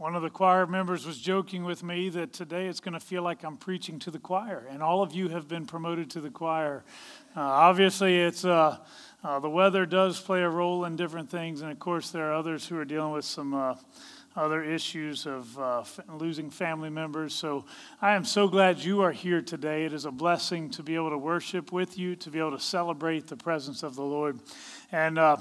One of the choir members was joking with me that today it's going to feel like I'm preaching to the choir, and all of you have been promoted to the choir. Uh, obviously, it's uh, uh, the weather does play a role in different things, and of course, there are others who are dealing with some uh, other issues of uh, f- losing family members. So I am so glad you are here today. It is a blessing to be able to worship with you, to be able to celebrate the presence of the Lord. And uh,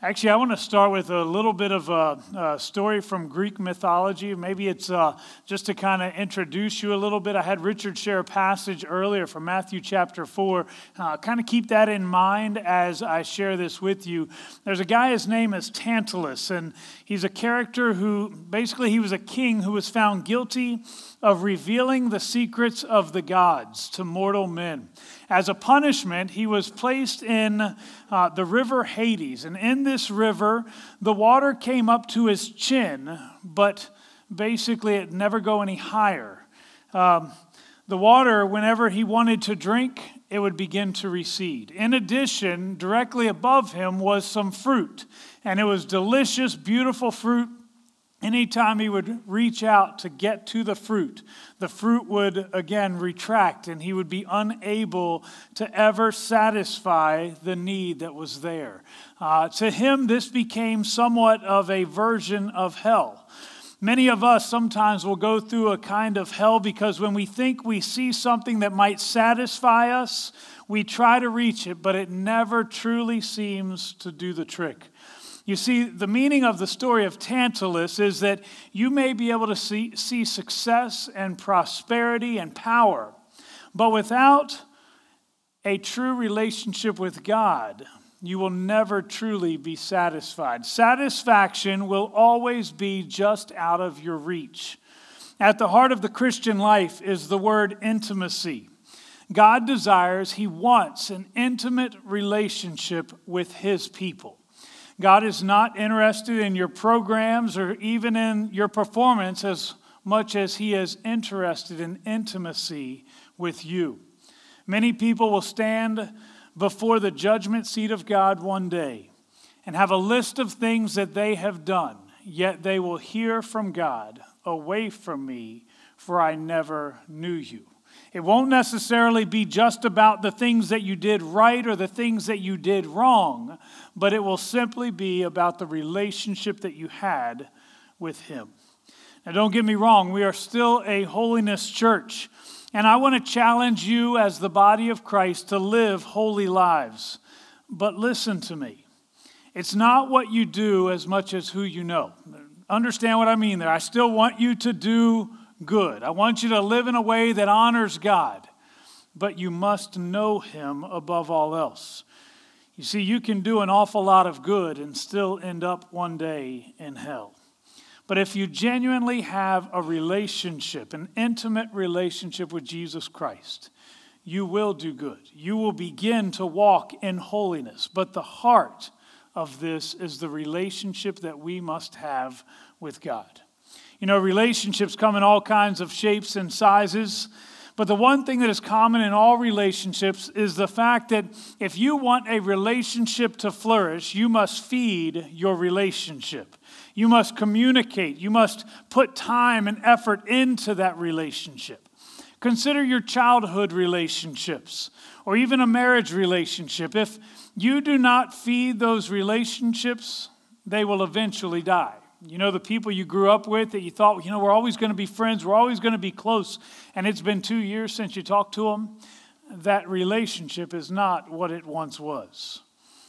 actually, I want to start with a little bit of a, a story from Greek mythology. Maybe it's uh, just to kind of introduce you a little bit. I had Richard share a passage earlier from Matthew chapter 4. Uh, kind of keep that in mind as I share this with you. There's a guy, his name is Tantalus, and he's a character who basically he was a king who was found guilty of revealing the secrets of the gods to mortal men. As a punishment, he was placed in uh, the river Hades. And in this river, the water came up to his chin, but basically it never go any higher. Um, the water, whenever he wanted to drink, it would begin to recede. In addition, directly above him was some fruit, and it was delicious, beautiful fruit Anytime he would reach out to get to the fruit, the fruit would again retract and he would be unable to ever satisfy the need that was there. Uh, to him, this became somewhat of a version of hell. Many of us sometimes will go through a kind of hell because when we think we see something that might satisfy us, we try to reach it, but it never truly seems to do the trick. You see, the meaning of the story of Tantalus is that you may be able to see, see success and prosperity and power, but without a true relationship with God, you will never truly be satisfied. Satisfaction will always be just out of your reach. At the heart of the Christian life is the word intimacy. God desires, He wants an intimate relationship with His people. God is not interested in your programs or even in your performance as much as He is interested in intimacy with you. Many people will stand before the judgment seat of God one day and have a list of things that they have done, yet they will hear from God, Away from me, for I never knew you. It won't necessarily be just about the things that you did right or the things that you did wrong, but it will simply be about the relationship that you had with Him. Now, don't get me wrong, we are still a holiness church. And I want to challenge you as the body of Christ to live holy lives. But listen to me. It's not what you do as much as who you know. Understand what I mean there. I still want you to do good. I want you to live in a way that honors God, but you must know Him above all else. You see, you can do an awful lot of good and still end up one day in hell. But if you genuinely have a relationship, an intimate relationship with Jesus Christ, you will do good. You will begin to walk in holiness. But the heart of this is the relationship that we must have with God. You know, relationships come in all kinds of shapes and sizes. But the one thing that is common in all relationships is the fact that if you want a relationship to flourish, you must feed your relationship. You must communicate. You must put time and effort into that relationship. Consider your childhood relationships or even a marriage relationship. If you do not feed those relationships, they will eventually die. You know, the people you grew up with that you thought, you know, we're always going to be friends, we're always going to be close, and it's been two years since you talked to them, that relationship is not what it once was.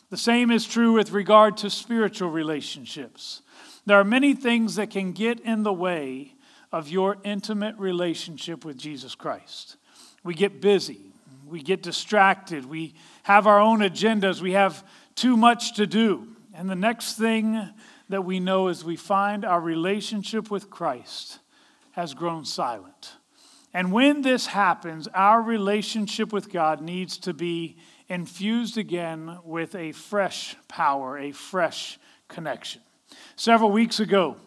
The same is true with regard to spiritual relationships. There are many things that can get in the way of your intimate relationship with Jesus Christ. We get busy, we get distracted, we have our own agendas, we have too much to do. And the next thing that we know as we find our relationship with Christ has grown silent. And when this happens, our relationship with God needs to be infused again with a fresh power, a fresh connection. Several weeks ago,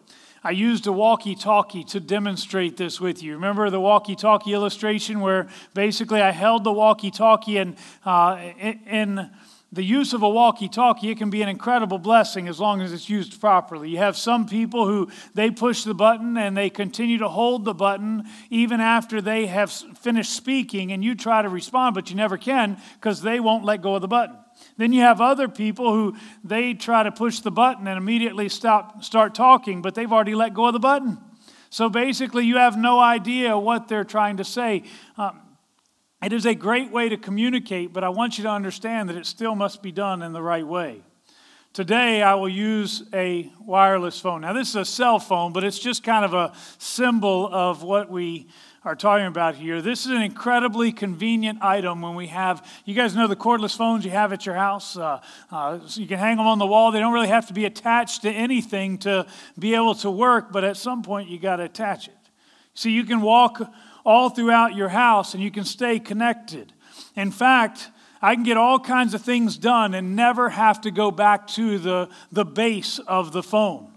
I used a walkie talkie to demonstrate this with you. Remember the walkie talkie illustration where basically I held the walkie talkie and uh, in the use of a walkie talkie, it can be an incredible blessing as long as it's used properly. You have some people who they push the button and they continue to hold the button even after they have finished speaking, and you try to respond, but you never can because they won't let go of the button. Then you have other people who they try to push the button and immediately stop, start talking, but they've already let go of the button. So basically, you have no idea what they're trying to say. Um, it is a great way to communicate, but I want you to understand that it still must be done in the right way. Today, I will use a wireless phone. Now, this is a cell phone, but it's just kind of a symbol of what we are talking about here. This is an incredibly convenient item when we have, you guys know the cordless phones you have at your house. Uh, uh, so you can hang them on the wall. They don't really have to be attached to anything to be able to work, but at some point, you got to attach it. See, you can walk all throughout your house and you can stay connected. In fact, I can get all kinds of things done and never have to go back to the, the base of the phone.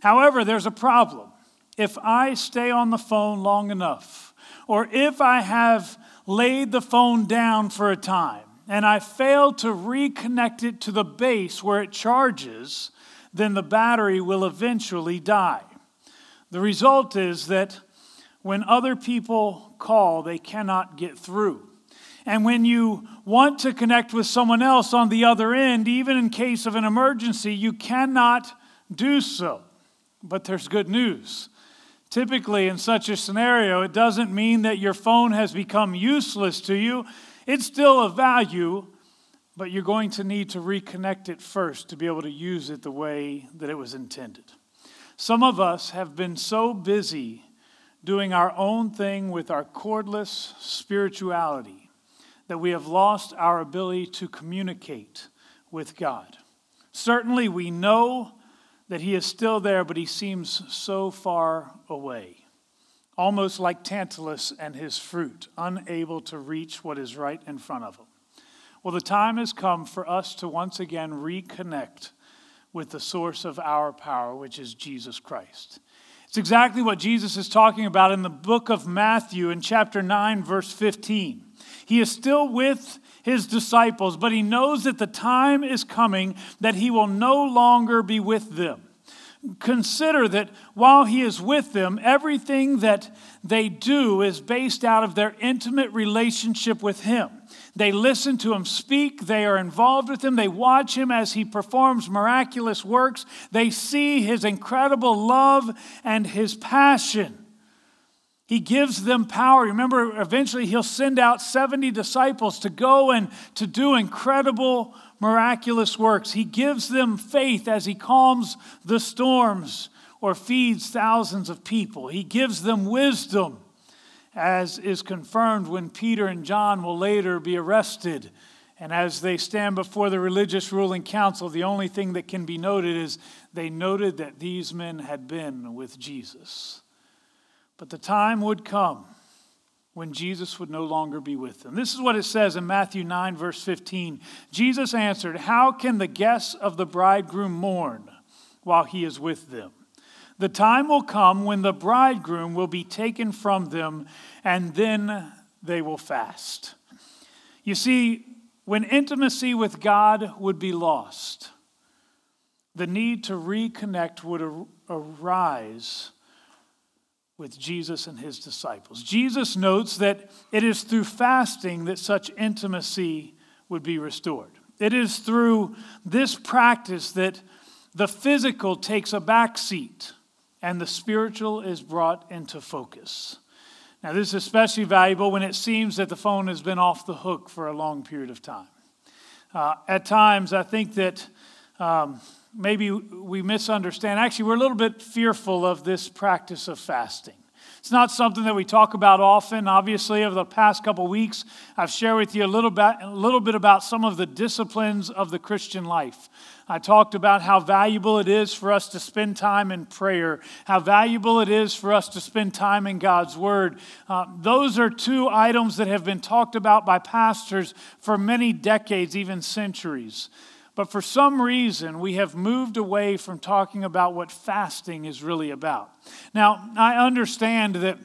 However, there's a problem. If I stay on the phone long enough, or if I have laid the phone down for a time and I fail to reconnect it to the base where it charges, then the battery will eventually die. The result is that when other people call, they cannot get through. And when you want to connect with someone else on the other end, even in case of an emergency, you cannot do so. But there's good news. Typically, in such a scenario, it doesn't mean that your phone has become useless to you. It's still of value, but you're going to need to reconnect it first to be able to use it the way that it was intended. Some of us have been so busy doing our own thing with our cordless spirituality that we have lost our ability to communicate with God. Certainly, we know that He is still there, but He seems so far away, almost like Tantalus and his fruit, unable to reach what is right in front of him. Well, the time has come for us to once again reconnect with the source of our power, which is Jesus Christ. It's exactly what Jesus is talking about in the book of Matthew in chapter 9, verse 15. He is still with his disciples, but he knows that the time is coming that he will no longer be with them. Consider that while he is with them, everything that they do is based out of their intimate relationship with him. They listen to him speak. They are involved with him. They watch him as he performs miraculous works. They see his incredible love and his passion. He gives them power. Remember, eventually he'll send out 70 disciples to go and to do incredible, miraculous works. He gives them faith as he calms the storms or feeds thousands of people. He gives them wisdom as is confirmed when Peter and John will later be arrested. And as they stand before the religious ruling council, the only thing that can be noted is they noted that these men had been with Jesus. But the time would come when Jesus would no longer be with them. This is what it says in Matthew 9, verse 15. Jesus answered, How can the guests of the bridegroom mourn while he is with them? The time will come when the bridegroom will be taken from them, and then they will fast. You see, when intimacy with God would be lost, the need to reconnect would arise with Jesus and his disciples. Jesus notes that it is through fasting that such intimacy would be restored. It is through this practice that the physical takes a back seat and the spiritual is brought into focus. Now, this is especially valuable when it seems that the phone has been off the hook for a long period of time. Uh, at times, I think that um, maybe we misunderstand. Actually, we're a little bit fearful of this practice of fasting. It's not something that we talk about often. Obviously, over the past couple weeks, I've shared with you a little bit, a little bit about some of the disciplines of the Christian life. I talked about how valuable it is for us to spend time in prayer, how valuable it is for us to spend time in God's Word. Uh, those are two items that have been talked about by pastors for many decades, even centuries. But for some reason, we have moved away from talking about what fasting is really about. Now, I understand that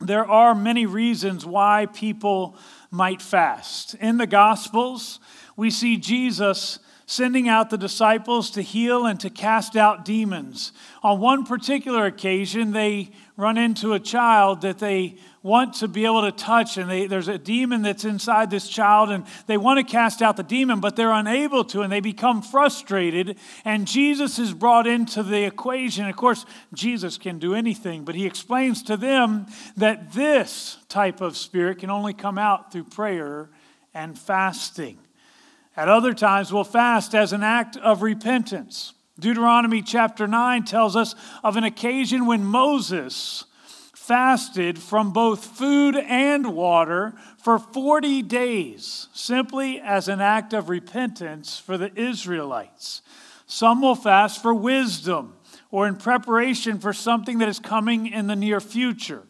there are many reasons why people might fast. In the Gospels, we see Jesus sending out the disciples to heal and to cast out demons. On one particular occasion, they run into a child that they want to be able to touch, and they, there's a demon that's inside this child, and they want to cast out the demon, but they're unable to, and they become frustrated. And Jesus is brought into the equation. Of course, Jesus can do anything, but he explains to them that this type of spirit can only come out through prayer and fasting. At other times, we'll fast as an act of repentance. Deuteronomy chapter 9 tells us of an occasion when Moses fasted from both food and water for 40 days, simply as an act of repentance for the Israelites. Some will fast for wisdom or in preparation for something that is coming in the near future.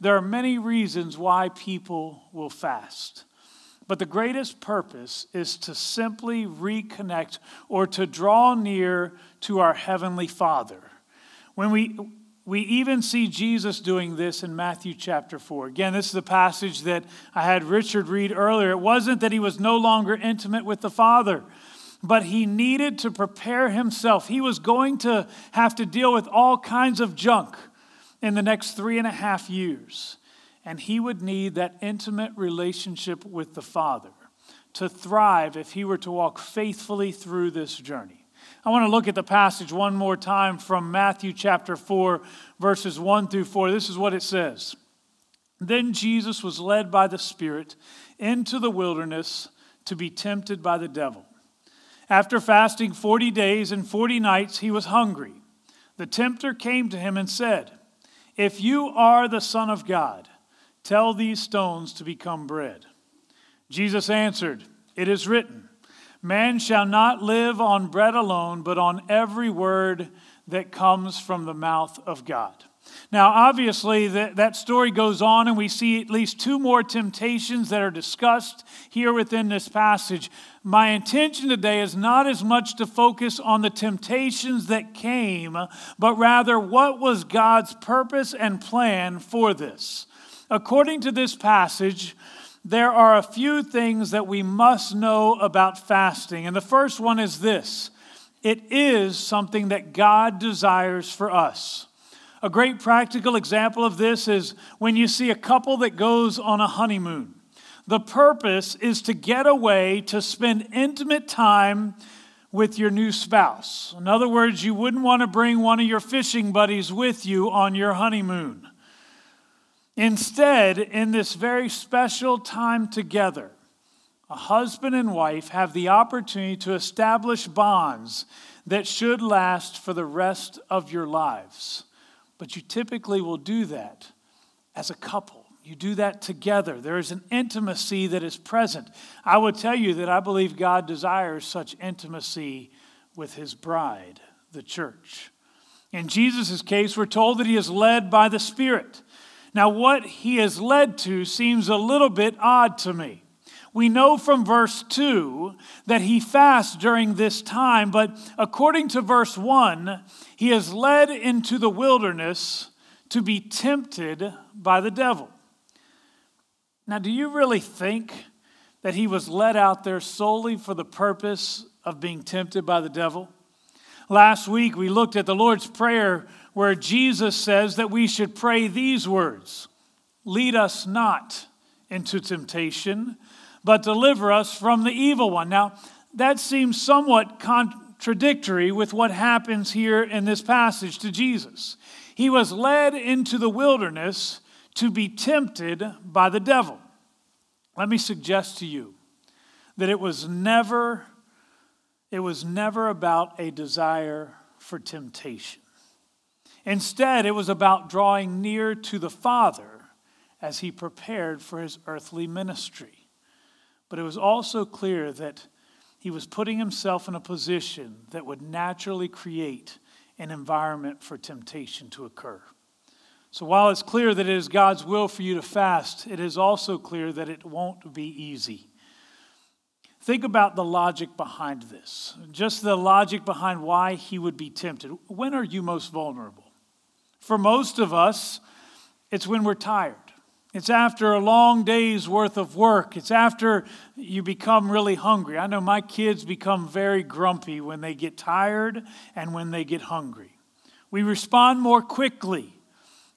There are many reasons why people will fast. But the greatest purpose is to simply reconnect or to draw near to our Heavenly Father. When we, we even see Jesus doing this in Matthew chapter 4. Again, this is the passage that I had Richard read earlier. It wasn't that he was no longer intimate with the Father, but he needed to prepare himself. He was going to have to deal with all kinds of junk in the next three and a half years and he would need that intimate relationship with the Father to thrive if he were to walk faithfully through this journey. I want to look at the passage one more time from Matthew chapter 4, verses 1 through 4. This is what it says Then Jesus was led by the Spirit into the wilderness to be tempted by the devil. After fasting 40 days and 40 nights, he was hungry. The tempter came to him and said, If you are the Son of God, Tell these stones to become bread. Jesus answered, It is written, Man shall not live on bread alone, but on every word that comes from the mouth of God. Now, obviously, that, that story goes on, and we see at least two more temptations that are discussed here within this passage. My intention today is not as much to focus on the temptations that came, but rather what was God's purpose and plan for this. According to this passage, there are a few things that we must know about fasting. And the first one is this it is something that God desires for us. A great practical example of this is when you see a couple that goes on a honeymoon. The purpose is to get away to spend intimate time with your new spouse. In other words, you wouldn't want to bring one of your fishing buddies with you on your honeymoon. Instead, in this very special time together, a husband and wife have the opportunity to establish bonds that should last for the rest of your lives. But you typically will do that as a couple. You do that together. There is an intimacy that is present. I would tell you that I believe God desires such intimacy with his bride, the church. In Jesus' case, we're told that he is led by the Spirit. Now, what he has led to seems a little bit odd to me. We know from verse 2 that he fasts during this time, but according to verse 1, he is led into the wilderness to be tempted by the devil. Now, do you really think that he was led out there solely for the purpose of being tempted by the devil? Last week, we looked at the Lord's Prayer where Jesus says that we should pray these words Lead us not into temptation, but deliver us from the evil one. Now, that seems somewhat contradictory with what happens here in this passage to Jesus. He was led into the wilderness to be tempted by the devil. Let me suggest to you that it was never it was never about a desire for temptation. Instead, it was about drawing near to the Father as he prepared for his earthly ministry. But it was also clear that he was putting himself in a position that would naturally create an environment for temptation to occur. So while it's clear that it is God's will for you to fast, it is also clear that it won't be easy. Think about the logic behind this, just the logic behind why he would be tempted. When are you most vulnerable? For most of us, it's when we're tired. It's after a long day's worth of work. It's after you become really hungry. I know my kids become very grumpy when they get tired and when they get hungry. We respond more quickly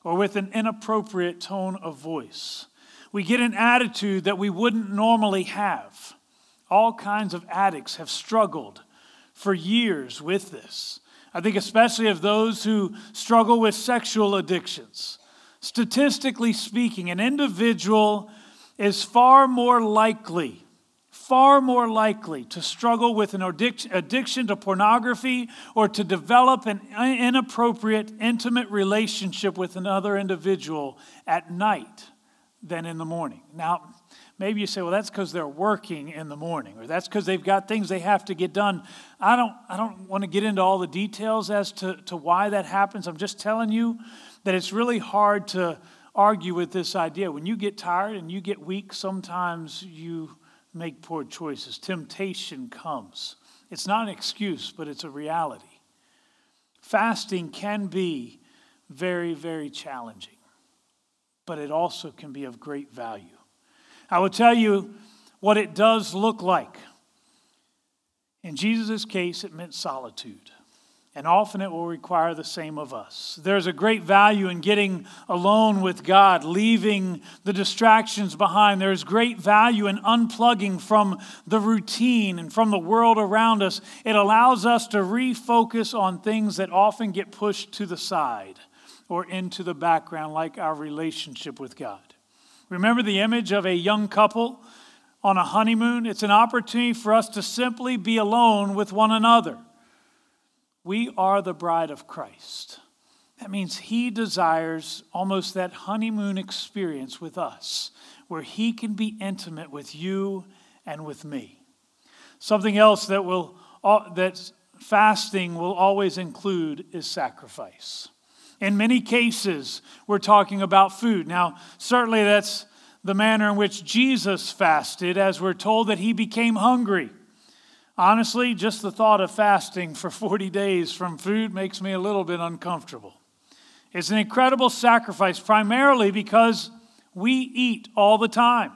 or with an inappropriate tone of voice. We get an attitude that we wouldn't normally have. All kinds of addicts have struggled for years with this. I think especially of those who struggle with sexual addictions. Statistically speaking, an individual is far more likely, far more likely to struggle with an addiction to pornography or to develop an inappropriate, intimate relationship with another individual at night than in the morning. Now, maybe you say, well, that's because they're working in the morning, or that's because they've got things they have to get done. I don't, I don't want to get into all the details as to, to why that happens. I'm just telling you that it's really hard to argue with this idea. When you get tired and you get weak, sometimes you make poor choices. Temptation comes. It's not an excuse, but it's a reality. Fasting can be very, very challenging but it also can be of great value. I will tell you what it does look like. In Jesus' case, it meant solitude. And often it will require the same of us. There's a great value in getting alone with God, leaving the distractions behind. There's great value in unplugging from the routine and from the world around us. It allows us to refocus on things that often get pushed to the side or into the background, like our relationship with God. Remember the image of a young couple on a honeymoon? It's an opportunity for us to simply be alone with one another. We are the bride of Christ. That means He desires almost that honeymoon experience with us, where He can be intimate with you and with me. Something else that will uh, that fasting will always include is sacrifice. In many cases, we're talking about food. Now, certainly that's the manner in which Jesus fasted, as we're told that he became hungry. Honestly, just the thought of fasting for 40 days from food makes me a little bit uncomfortable. It's an incredible sacrifice, primarily because we eat all the time.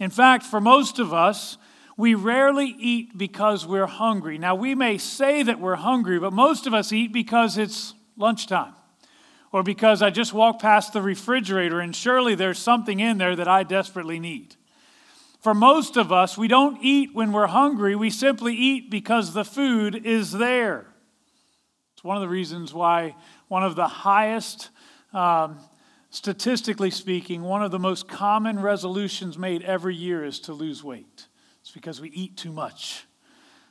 In fact, for most of us, we rarely eat because we're hungry. Now, we may say that we're hungry, but most of us eat because it's lunchtime or because I just walked past the refrigerator and surely there's something in there that I desperately need. For most of us, we don't eat when we're hungry, we simply eat because the food is there. It's one of the reasons why one of the highest, um, statistically speaking, one of the most common resolutions made every year is to lose weight. It's because we eat too much.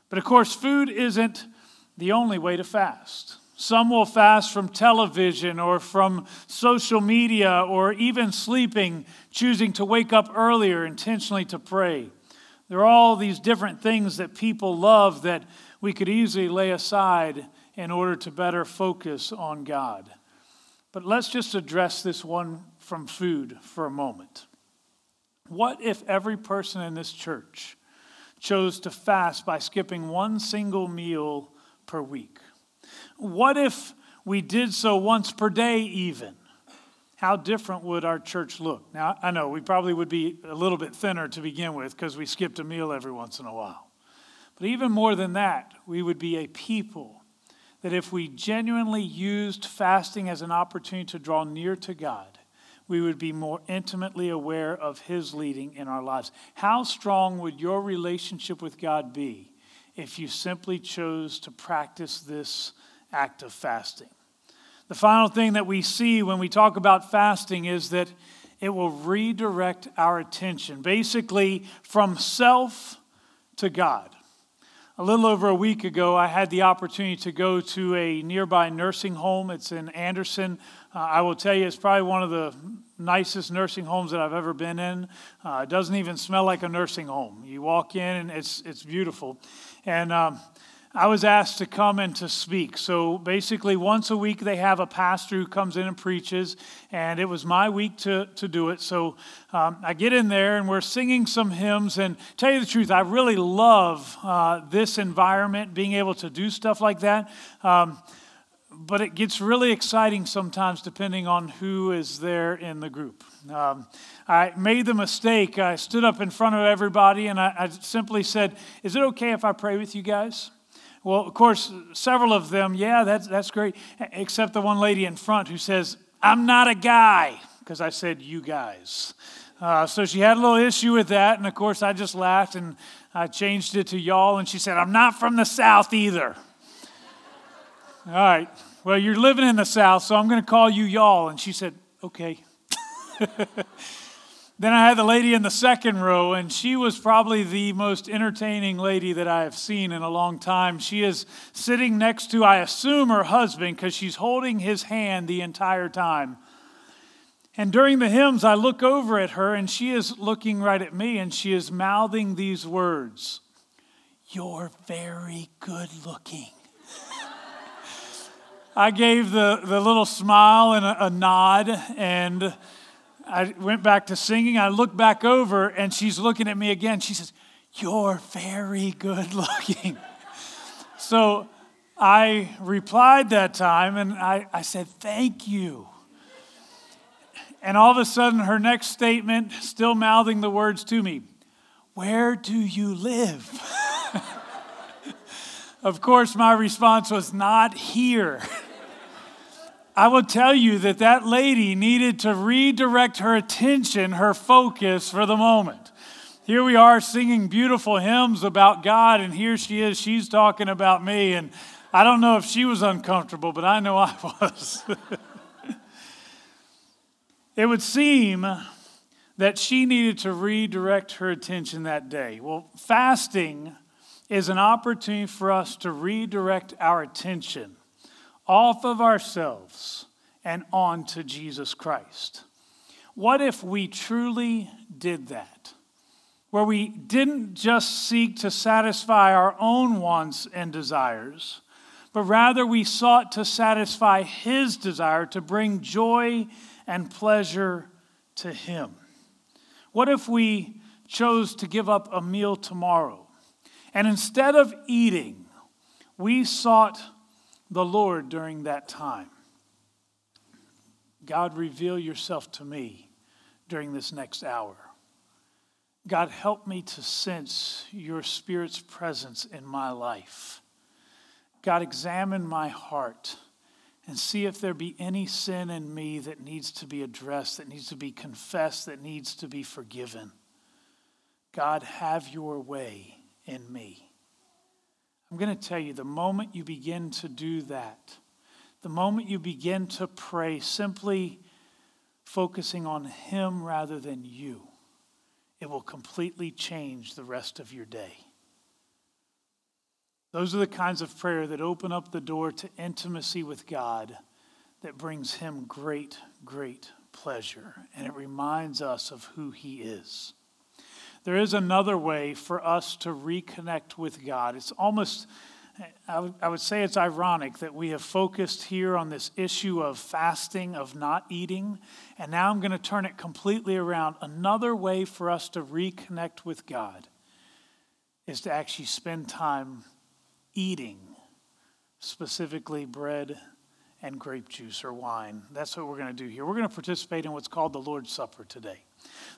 But of course, food isn't the only way to fast. Some will fast from television or from social media or even sleeping, choosing to wake up earlier intentionally to pray. There are all these different things that people love that we could easily lay aside in order to better focus on God. But let's just address this one from food for a moment. What if every person in this church chose to fast by skipping one single meal per week? What if we did so once per day, even? How different would our church look? Now, I know we probably would be a little bit thinner to begin with because we skipped a meal every once in a while. But even more than that, we would be a people that if we genuinely used fasting as an opportunity to draw near to God, we would be more intimately aware of His leading in our lives. How strong would your relationship with God be if you simply chose to practice this act of fasting. The final thing that we see when we talk about fasting is that it will redirect our attention, basically from self to God. A little over a week ago, I had the opportunity to go to a nearby nursing home. It's in Anderson. Uh, I will tell you, it's probably one of the nicest nursing homes that I've ever been in. Uh, it doesn't even smell like a nursing home. You walk in, and it's, it's beautiful. And um, I was asked to come and to speak. So basically, once a week, they have a pastor who comes in and preaches, and it was my week to, to do it. So um, I get in there, and we're singing some hymns. And tell you the truth, I really love uh, this environment, being able to do stuff like that. Um, but it gets really exciting sometimes depending on who is there in the group. Um, I made the mistake. I stood up in front of everybody and I, I simply said, Is it okay if I pray with you guys? Well, of course, several of them, yeah, that's, that's great, except the one lady in front who says, I'm not a guy, because I said, You guys. Uh, so she had a little issue with that. And of course, I just laughed and I changed it to y'all. And she said, I'm not from the South either. All right. Well, you're living in the South, so I'm going to call you y'all. And she said, Okay. then I had the lady in the second row, and she was probably the most entertaining lady that I have seen in a long time. She is sitting next to, I assume, her husband because she's holding his hand the entire time. And during the hymns, I look over at her, and she is looking right at me, and she is mouthing these words You're very good looking. I gave the, the little smile and a, a, nod, and I went back to singing. I looked back over, and she's looking at me again. She says, You're very good looking. so I replied that time, and I, I said, Thank you. And all of a sudden, her next statement, still mouthing the words to me, Where do you live? Of course, my response was not here. I will tell you that that lady needed to redirect her attention, her focus for the moment. Here we are singing beautiful hymns about God, and here she is, she's talking about me. And I don't know if she was uncomfortable, but I know I was. it would seem that she needed to redirect her attention that day. Well, fasting is an opportunity for us to redirect our attention off of ourselves and on to Jesus Christ. What if we truly did that? Where we didn't just seek to satisfy our own wants and desires, but rather we sought to satisfy His desire to bring joy and pleasure to Him. What if we chose to give up a meal tomorrow and instead of eating, we sought the Lord during that time. God, reveal yourself to me during this next hour. God, help me to sense your Spirit's presence in my life. God, examine my heart and see if there be any sin in me that needs to be addressed, that needs to be confessed, that needs to be forgiven. God, have your way in me. I'm going to tell you the moment you begin to do that, the moment you begin to pray, simply focusing on Him rather than you, it will completely change the rest of your day. Those are the kinds of prayer that open up the door to intimacy with God that brings Him great, great pleasure. And it reminds us of who He is. There is another way for us to reconnect with God. It's almost, I would say it's ironic that we have focused here on this issue of fasting, of not eating, and now I'm going to turn it completely around. Another way for us to reconnect with God is to actually spend time eating, specifically bread and grape juice or wine. That's what we're going to do here. We're going to participate in what's called the Lord's Supper today.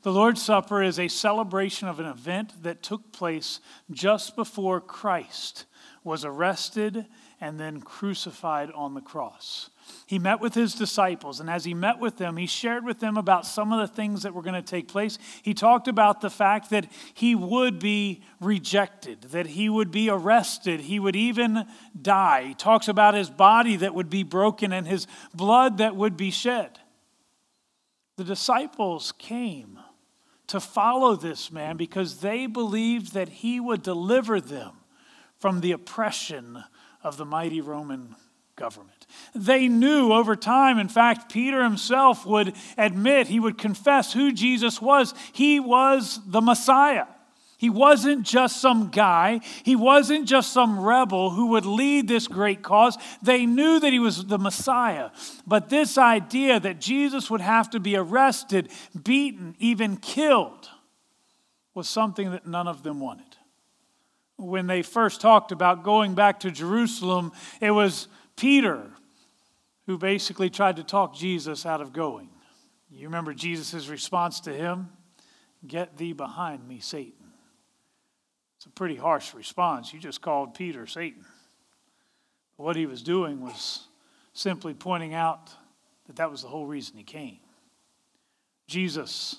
The Lord's Supper is a celebration of an event that took place just before Christ was arrested and then crucified on the cross. He met with his disciples, and as he met with them, he shared with them about some of the things that were going to take place. He talked about the fact that he would be rejected, that he would be arrested, he would even die. He talks about his body that would be broken and his blood that would be shed. The disciples came to follow this man because they believed that he would deliver them from the oppression of the mighty Roman government. They knew over time, in fact, Peter himself would admit, he would confess who Jesus was. He was the Messiah. He wasn't just some guy. He wasn't just some rebel who would lead this great cause. They knew that he was the Messiah. But this idea that Jesus would have to be arrested, beaten, even killed was something that none of them wanted. When they first talked about going back to Jerusalem, it was Peter who basically tried to talk Jesus out of going. You remember Jesus' response to him? Get thee behind me, Satan. It's a pretty harsh response. You just called Peter Satan. What he was doing was simply pointing out that that was the whole reason he came. Jesus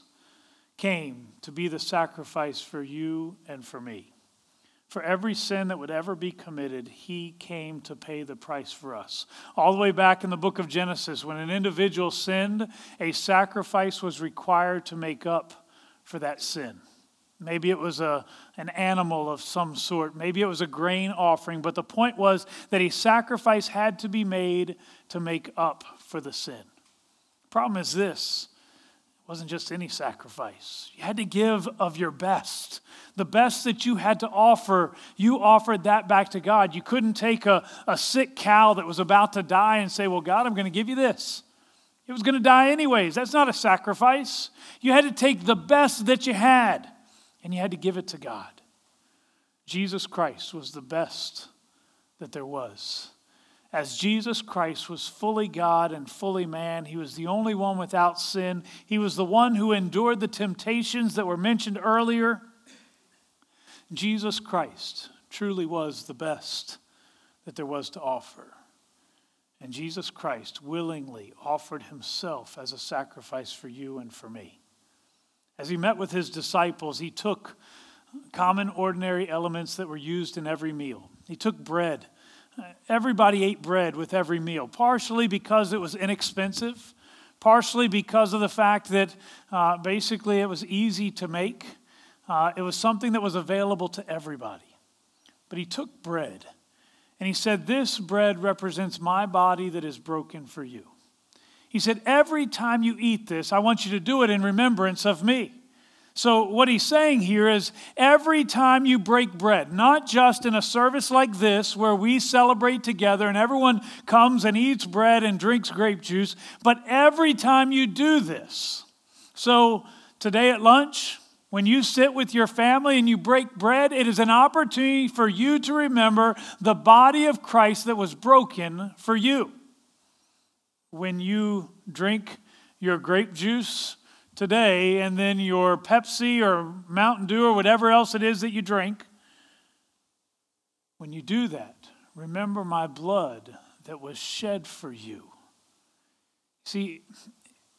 came to be the sacrifice for you and for me. For every sin that would ever be committed, he came to pay the price for us. All the way back in the book of Genesis, when an individual sinned, a sacrifice was required to make up for that sin. Maybe it was a, an animal of some sort. Maybe it was a grain offering. But the point was that a sacrifice had to be made to make up for the sin. The problem is this it wasn't just any sacrifice. You had to give of your best. The best that you had to offer, you offered that back to God. You couldn't take a, a sick cow that was about to die and say, Well, God, I'm going to give you this. It was going to die anyways. That's not a sacrifice. You had to take the best that you had and you had to give it to God. Jesus Christ was the best that there was as Jesus Christ was fully God and fully man. He was the only one without sin. He was the one who endured the temptations that were mentioned earlier. Jesus Christ truly was the best that there was to offer. And Jesus Christ willingly offered himself as a sacrifice for you and for me. As he met with his disciples, he took common, ordinary elements that were used in every meal. He took bread everybody ate bread with every meal, partially because it was inexpensive, partially because of the fact that uh, basically it was easy to make. Uh, it was something that was available to everybody. But he took bread and he said, This bread represents my body that is broken for you. He said, Every time you eat this, I want you to do it in remembrance of me. So, what he's saying here is every time you break bread, not just in a service like this where we celebrate together and everyone comes and eats bread and drinks grape juice, but every time you do this. So, today at lunch, when you sit with your family and you break bread, it is an opportunity for you to remember the body of Christ that was broken for you. When you drink your grape juice, today and then your Pepsi or Mountain Dew or whatever else it is that you drink, when you do that, remember my blood that was shed for you. See,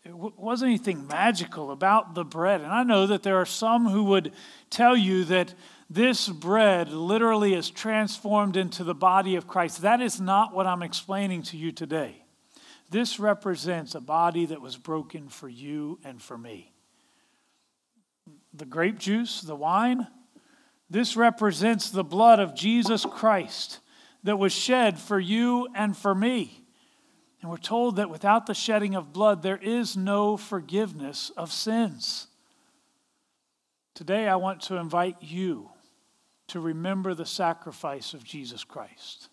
it wasn't anything magical about the bread. And I know that there are some who would tell you that this bread literally is transformed into the body of Christ. That is not what I'm explaining to you today. This represents a body that was broken for you and for me. The grape juice, the wine, this represents the blood of Jesus Christ that was shed for you and for me. And we're told that without the shedding of blood, there is no forgiveness of sins. Today, I want to invite you to remember the sacrifice of Jesus Christ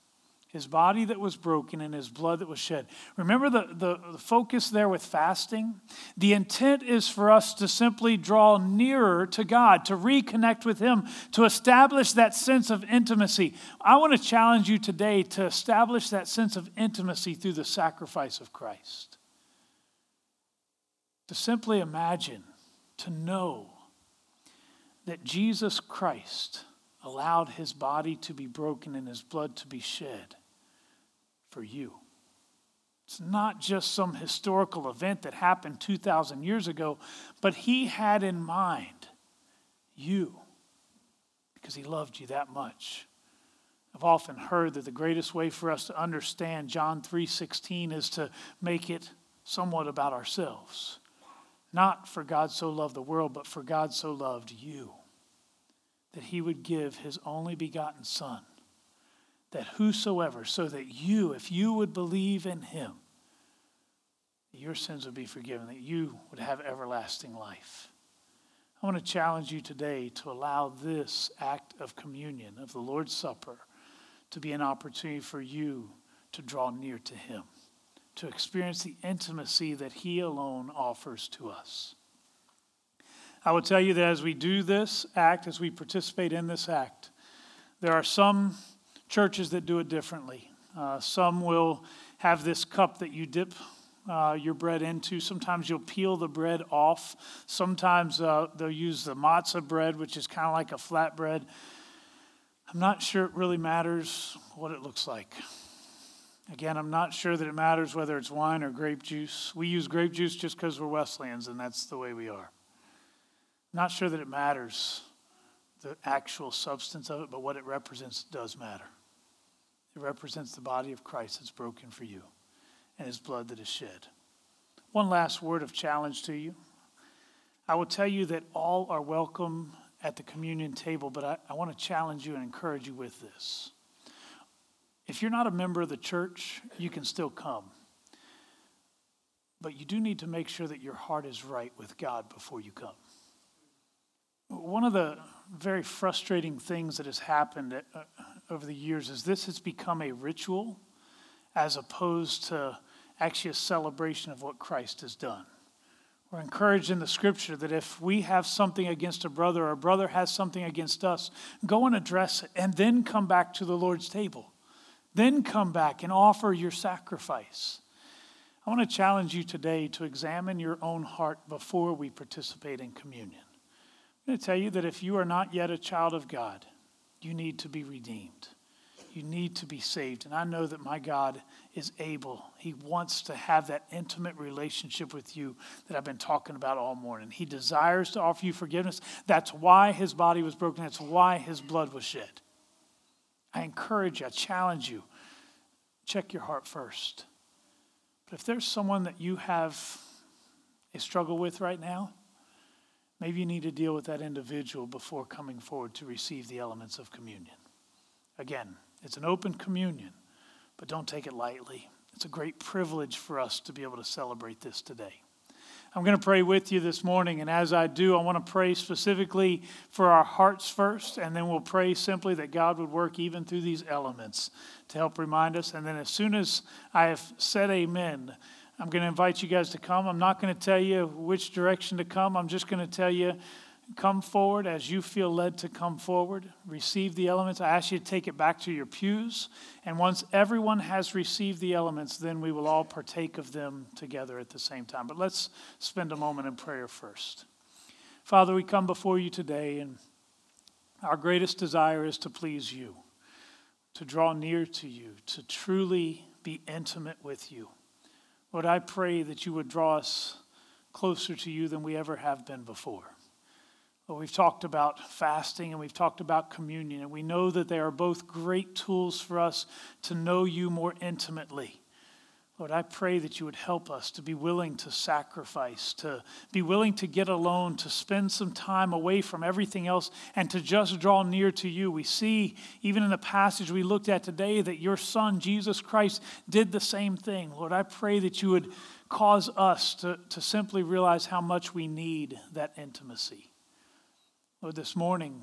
his body that was broken and his blood that was shed. Remember the, the, the, focus there with fasting? The intent is for us to simply draw nearer to God, to reconnect with him, to establish that sense of intimacy. I want to challenge you today to establish that sense of intimacy through the sacrifice of Christ. To simply imagine, to know that Jesus Christ allowed his body to be broken and his blood to be shed for you. It's not just some historical event that happened 2,000 years ago, but he had in mind you because he loved you that much. I've often heard that the greatest way for us to understand John 3:16 is to make it somewhat about ourselves. Not for God so loved the world, but for God so loved you that he would give his only begotten son that whosoever, so that you, if you would believe in him, your sins would be forgiven, that you would have everlasting life. I want to challenge you today to allow this act of communion, of the Lord's Supper, to be an opportunity for you to draw near to him, to experience the intimacy that he alone offers to us. I will tell you that as we do this act, as we participate in this act, there are some churches that do it differently. Uh, some will have this cup that you dip uh, your bread into. Sometimes you'll peel the bread off. Sometimes uh, they'll use the matzah bread, which is kind of like a flat bread. I'm not sure it really matters what it looks like. Again, I'm not sure that it matters whether it's wine or grape juice. We use grape juice just because we're Wesleyans, and that's the way we are. Not sure that it matters the actual substance of it, but what it represents does matter. It represents the body of Christ that's broken for you and his blood that is shed. One last word of challenge to you. I will tell you that all are welcome at the communion table, but I, I want to challenge you and encourage you with this. If you're not a member of the church, you can still come. But you do need to make sure that your heart is right with God before you come. One of the very frustrating things that has happened uh, over the years is this has become a ritual as opposed to actually a celebration of what Christ has done. We're encouraged in the scripture that if we have something against a brother or a brother has something against us, go and address it and then come back to the Lord's table. Then come back and offer your sacrifice. I want to challenge you today to examine your own heart before we participate in communion. I'm going to tell you that if you are not yet a child of God, you need to be redeemed. You need to be saved. And I know that my God is able. He wants to have that intimate relationship with you that I've been talking about all morning. He desires to offer you forgiveness. That's why his body was broken, that's why his blood was shed. I encourage you, I challenge you, check your heart first. But if there's someone that you have a struggle with right now, maybe you need to deal with that individual before coming forward to receive the elements of communion. Again, it's an open communion, but don't take it lightly. It's a great privilege for us to be able to celebrate this today. I'm going to pray with you this morning, and as I do, I want to pray specifically for our hearts first, and then we'll pray simply that God would work even through these elements to help remind us. And then, as soon as I have said amen, I'm going to invite you guys to come. I'm not going to tell you which direction to come, I'm just going to tell you come forward as you feel led to come forward. Receive the elements. I ask you to take it back to your pews. And once everyone has received the elements, then we will all partake of them together at the same time. But let's spend a moment in prayer first. Father, we come before you today, and our greatest desire is to please you, to draw near to you, to truly be intimate with you. Lord, I pray that you would draw us closer to you than we ever have been before. Well, we've talked about fasting and we've talked about communion, and we know that they are both great tools for us to know you more intimately. Lord, I pray that you would help us to be willing to sacrifice, to be willing to get alone, to spend some time away from everything else, and to just draw near to you. We see, even in the passage we looked at today, that your Son, Jesus Christ, did the same thing. Lord, I pray that you would cause us to, to simply realize how much we need that intimacy. Lord, this morning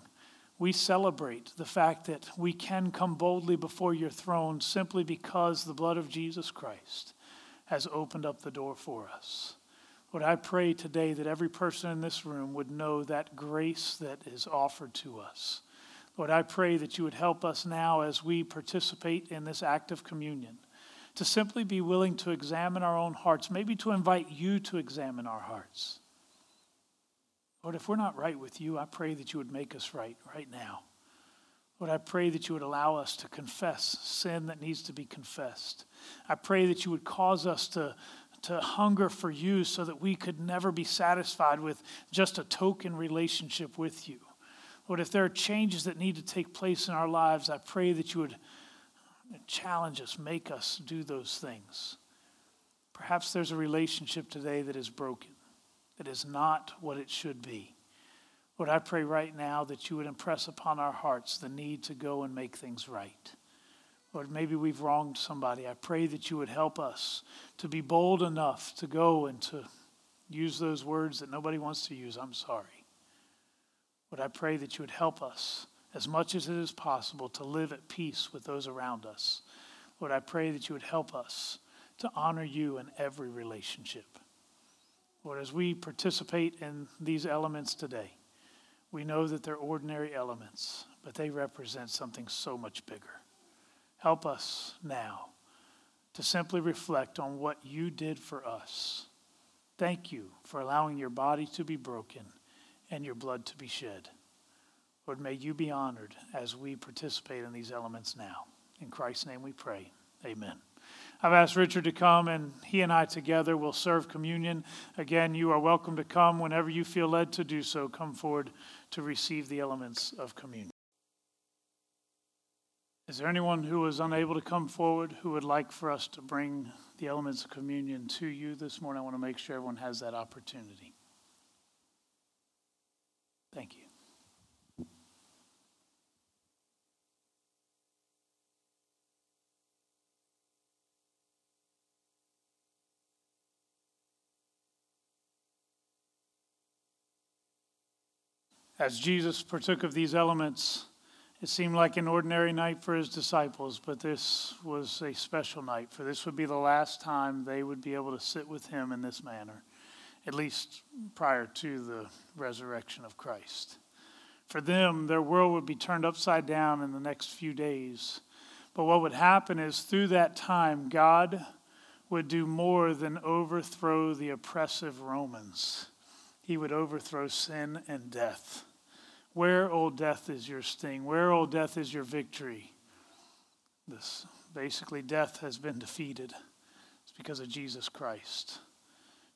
we celebrate the fact that we can come boldly before your throne simply because the blood of Jesus Christ has opened up the door for us. Lord, I pray today that every person in this room would know that grace that is offered to us. Lord, I pray that you would help us now as we participate in this act of communion to simply be willing to examine our own hearts, maybe to invite you to examine our hearts. Lord, if we're not right with you, I pray that you would make us right right now. Lord, I pray that you would allow us to confess sin that needs to be confessed. I pray that you would cause us to, to hunger for you so that we could never be satisfied with just a token relationship with you. Lord, if there are changes that need to take place in our lives, I pray that you would challenge us, make us do those things. Perhaps there's a relationship today that is broken that is not what it should be. Lord, I pray right now that you would impress upon our hearts the need to go and make things right. Lord, maybe we've wronged somebody. I pray that you would help us to be bold enough to go and to use those words that nobody wants to use. I'm sorry. Lord, I pray that you would help us as much as it is possible to live at peace with those around us. Lord, I pray that you would help us to honor you in every relationship. Lord, as we participate in these elements today, we know that they're ordinary elements, but they represent something so much bigger. Help us now to simply reflect on what you did for us. Thank you for allowing your body to be broken and your blood to be shed. Lord, may you be honored as we participate in these elements now. In Christ's name we pray. Amen. I've asked Richard to come, and he and I together will serve communion. Again, you are welcome to come whenever you feel led to do so. Come forward to receive the elements of communion. Is there anyone who is unable to come forward who would like for us to bring the elements of communion to you this morning? I want to make sure everyone has that opportunity. Thank you. As Jesus partook of these elements, it seemed like an ordinary night for his disciples, but this was a special night, for this would be the last time they would be able to sit with him in this manner, at least prior to the resurrection of Christ. For them, their world would be turned upside down in the next few days. But what would happen is through that time, God would do more than overthrow the oppressive Romans, He would overthrow sin and death. Where, O death, is your sting? Where, O death, is your victory? This basically, death has been defeated. It's because of Jesus Christ.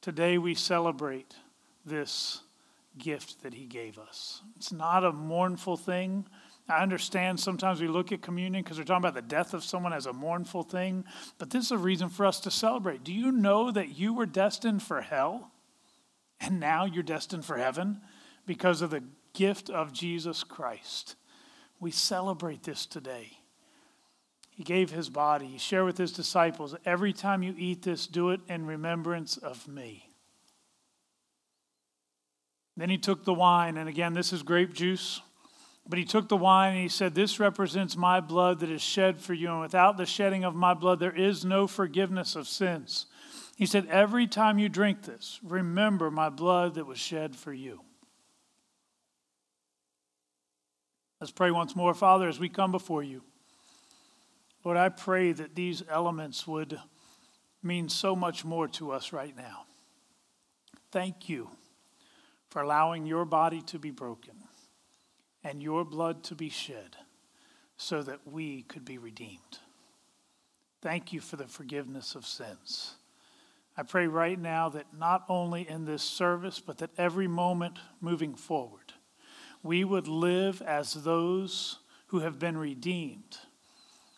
Today we celebrate this gift that he gave us. It's not a mournful thing. I understand sometimes we look at communion because we're talking about the death of someone as a mournful thing, but this is a reason for us to celebrate. Do you know that you were destined for hell and now you're destined for heaven because of the gift of Jesus Christ. We celebrate this today. He gave his body. He shared with his disciples every time you eat this, do it in remembrance of me. Then he took the wine, and again, this is grape juice. But he took the wine and he said, This represents my blood that is shed for you, and without the shedding of my blood, there is no forgiveness of sins. He said, Every time you drink this, remember my blood that was shed for you. Let's pray once more, Father, as we come before you. Lord, I pray that these elements would mean so much more to us right now. Thank you for allowing your body to be broken and your blood to be shed so that we could be redeemed. Thank you for the forgiveness of sins. I pray right now that not only in this service, but that every moment moving forward, we would live as those who have been redeemed,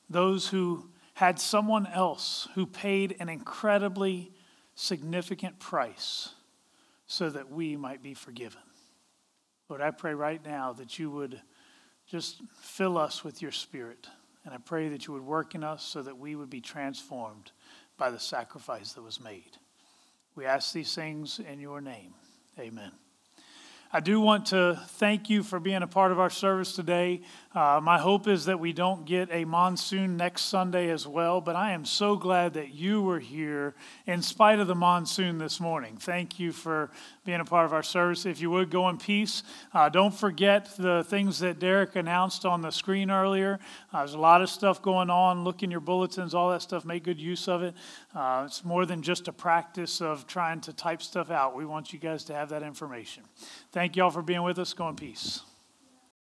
those who had someone else who paid an incredibly significant price so that we might be forgiven. Lord, I pray right now that you would just fill us with your spirit. And I pray that you would work in us so that we would be transformed by the sacrifice that was made. We ask these things in your name. Amen. I do want to thank you for being a part of our service today. Uh, my hope is that we don't get a monsoon next Sunday as well, but I am so glad that you were here in spite of the monsoon this morning. Thank you for being a part of our service. If you would go in peace, uh, don't forget the things that Derek announced on the screen earlier. Uh, there's a lot of stuff going on. Look in your bulletins, all that stuff. Make good use of it. Uh, it's more than just a practice of trying to type stuff out. We want you guys to have that information. Thank you all for being with us. Go in peace.